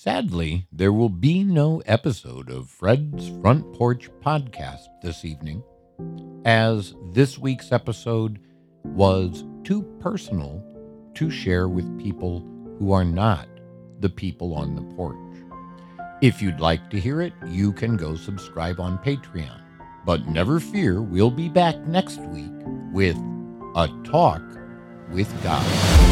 Sadly, there will be no episode of Fred's Front Porch podcast this evening, as this week's episode was too personal to share with people who are not the people on the porch. If you'd like to hear it, you can go subscribe on Patreon. But never fear, we'll be back next week with A Talk with God.